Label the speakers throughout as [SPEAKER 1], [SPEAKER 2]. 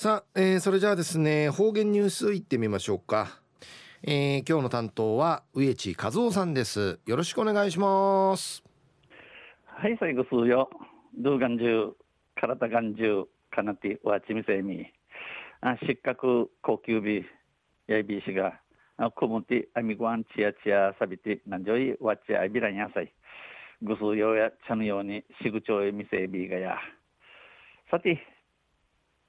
[SPEAKER 1] さあ、えー、それじゃあですね方言ニュースいってみましょうか、えー、今日の担当は植地和夫さんです。よろしくお願いします。
[SPEAKER 2] はい最後数よドゥーガンジュ体ガンジュカナティワチミセミあ失格高級日やいびしがあコムティアミゴアンチヤチヤサビティなんじょいワチアイビランヤサイぐすようや茶のようにしぐちょえみせびがや。さて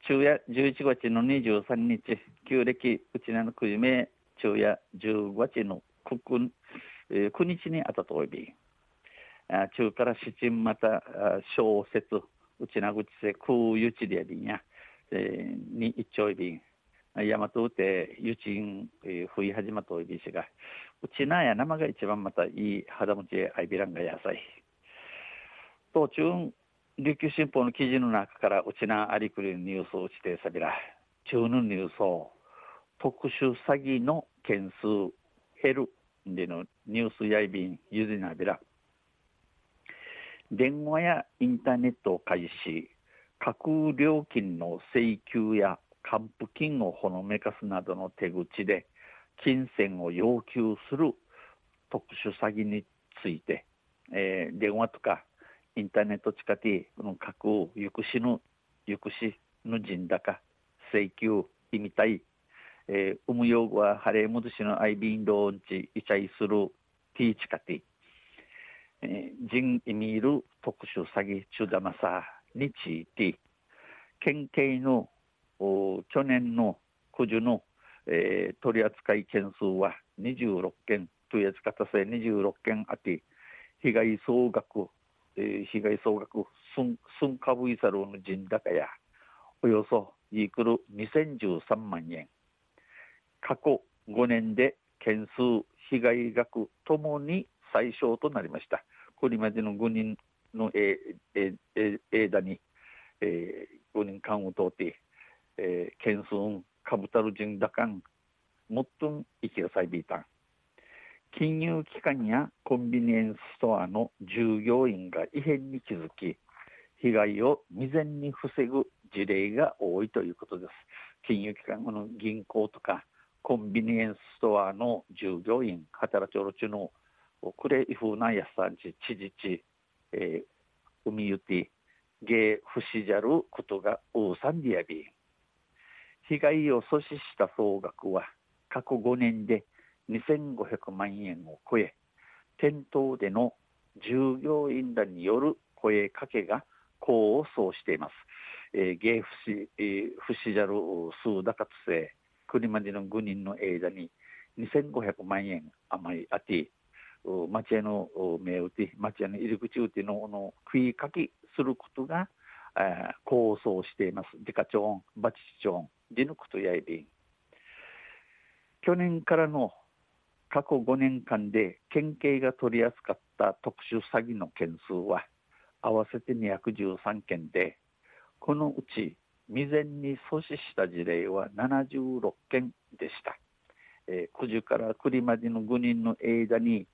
[SPEAKER 2] 昼夜11月の23日、旧暦うちなのくじめ、昼夜15月の9、9日にあたとおび、中から七また小説、うちなぐちせ空ゆちりやびんや、えー、に一丁いびん、大和うてゆちん、えー、ふい始まとおびしが、うちなや生が一番またいい肌持ちへあいびらんがやさい。途中琉球新報の記事の中からうちなありくりのニュースを指定さびら中のニュースを特殊詐欺の件数減るでのニュースやいびんゆずなびら。電話やインターネットを開始。架空料金の請求や還付金をほのめかすなどの手口で金銭を要求する特殊詐欺について、えー、電話とかインターネット近くの核を行くしぬ行くしぬ人だか請求意味たい、えー、うむ用語はハレームズしのアイビンドーンチイチャイするティーチカティ、えー、人意味いる特殊詐欺中玉さについて。県警の去年の九十の、えー、取扱件数は26件というやつ方せ26件あって被害総額えー、被害総額すんすんかぶいさるの人高やおよそイークル2013万円。過去5年で件数被害額ともに最小となりました。これまでの5人の枝に、えー、5人間を通って、えー、件数かぶたる人高んもっとん生きるサイビータン金融機関やコンビニエンスストアの従業員が異変に気づき被害を未然に防ぐ事例が多いということです。金融機関の銀行とかコンビニエンスストアの従業員働きおろちのクレイフなやさんちちじち、えー、海ゆて芸不死じゃることが大さんでやび。被害を阻止した総額は過去5年で2500万円を超え店頭での従業員らによる声かけが功を奏しています。えー、芸不死、えー、不死じゃる数高津生国までの5人の間に2500万円余りあて町への目打ち町への入り口打ちのの食いかきすることが構想しています。デカチョン、バチチョン、ディヌクトヤイビン。去年からの過去5年間で県警が取り扱った特殊詐欺の件数は合わせて213件でこのうち未然に阻止した事例は76件でした、えー、九十から栗までの5人の間に、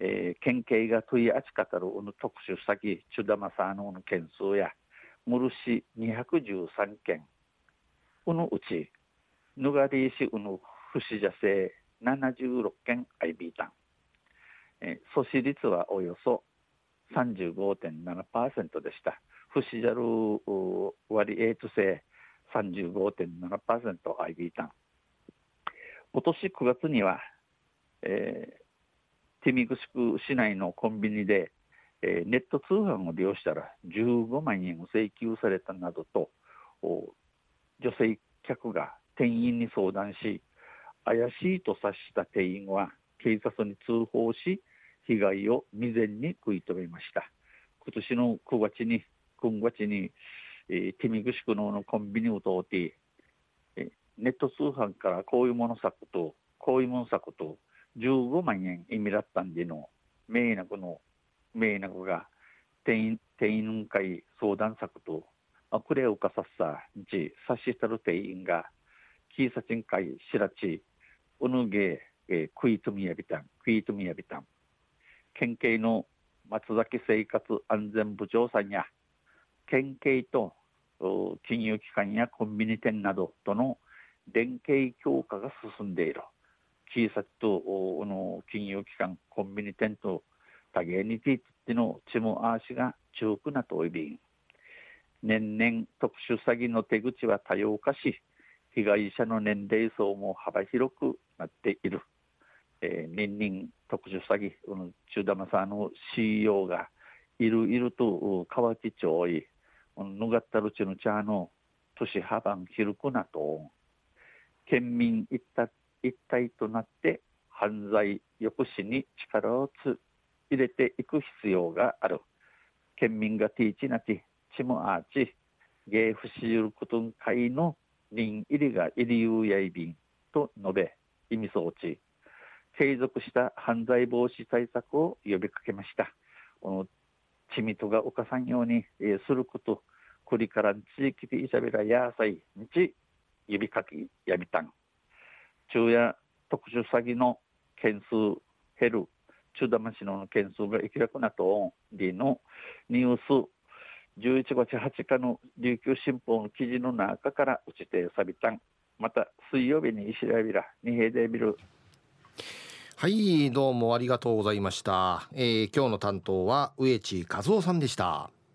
[SPEAKER 2] えー、県警が取り扱ったる特殊詐欺チュダマサーノの件数やムルシ213件。このうちヌガリーシウの不死者性76件 IB 単、えー、阻止率はおよそ35.7%でした。不死者る割合と性 35.7%IB 単。今年9月には、えー、ティミグシク市内のコンビニで、えー、ネット通販を利用したら15万円を請求されたなどと女性客が店員に相談し怪しいと察した店員は警察に通報し被害を未然に食い止めました。今年の9月に9月に、えー、ティミグシクのコンビニを通って、え、ネット通販からこういうもの作とこういうもの作と15万円意味だったんでの名なの名なが店員店員会相談作とあくれをかさっさち察したる店員が警察員会しらちぬげ、えクイトミヤビタン、クイトミヤビタン。県警の松崎生活安全部長さんや、県警と金融機関やコンビニ店などとの連携強化が進んでいる。小さとの金融機関、コンビニ店と多芸についてのチムアーシが中くなといびん。年々特殊詐欺の手口は多様化し、被害者の年齢層も幅広くなっている。えー、年々特殊詐欺、うん中玉さんの CEO がいるいると川木町い、ぬがったるちの茶の都市幅広くなと、県民一体一体となって犯罪抑止に力をつ入れていく必要がある。県民がティーチナティ、チムアーチ、ゲーフシユルクトン会の人入りが入りゆうやいびんと述べ、意味装置、継続した犯罪防止対策を呼びかけました。このちみとが犯さんように、え、すること、これから地域でいしゃべらやさい、日、指かきやびたん。昼夜特殊詐欺の件数減る、中玉市の件数がいきらくなと、りのニュース、11月8日の琉球新報の記事の中から打ちてさびたん。また水曜日に石田ビラ、二平でビル。
[SPEAKER 1] はいどうもありがとうございました、えー、今日の担当は植地和夫さんでした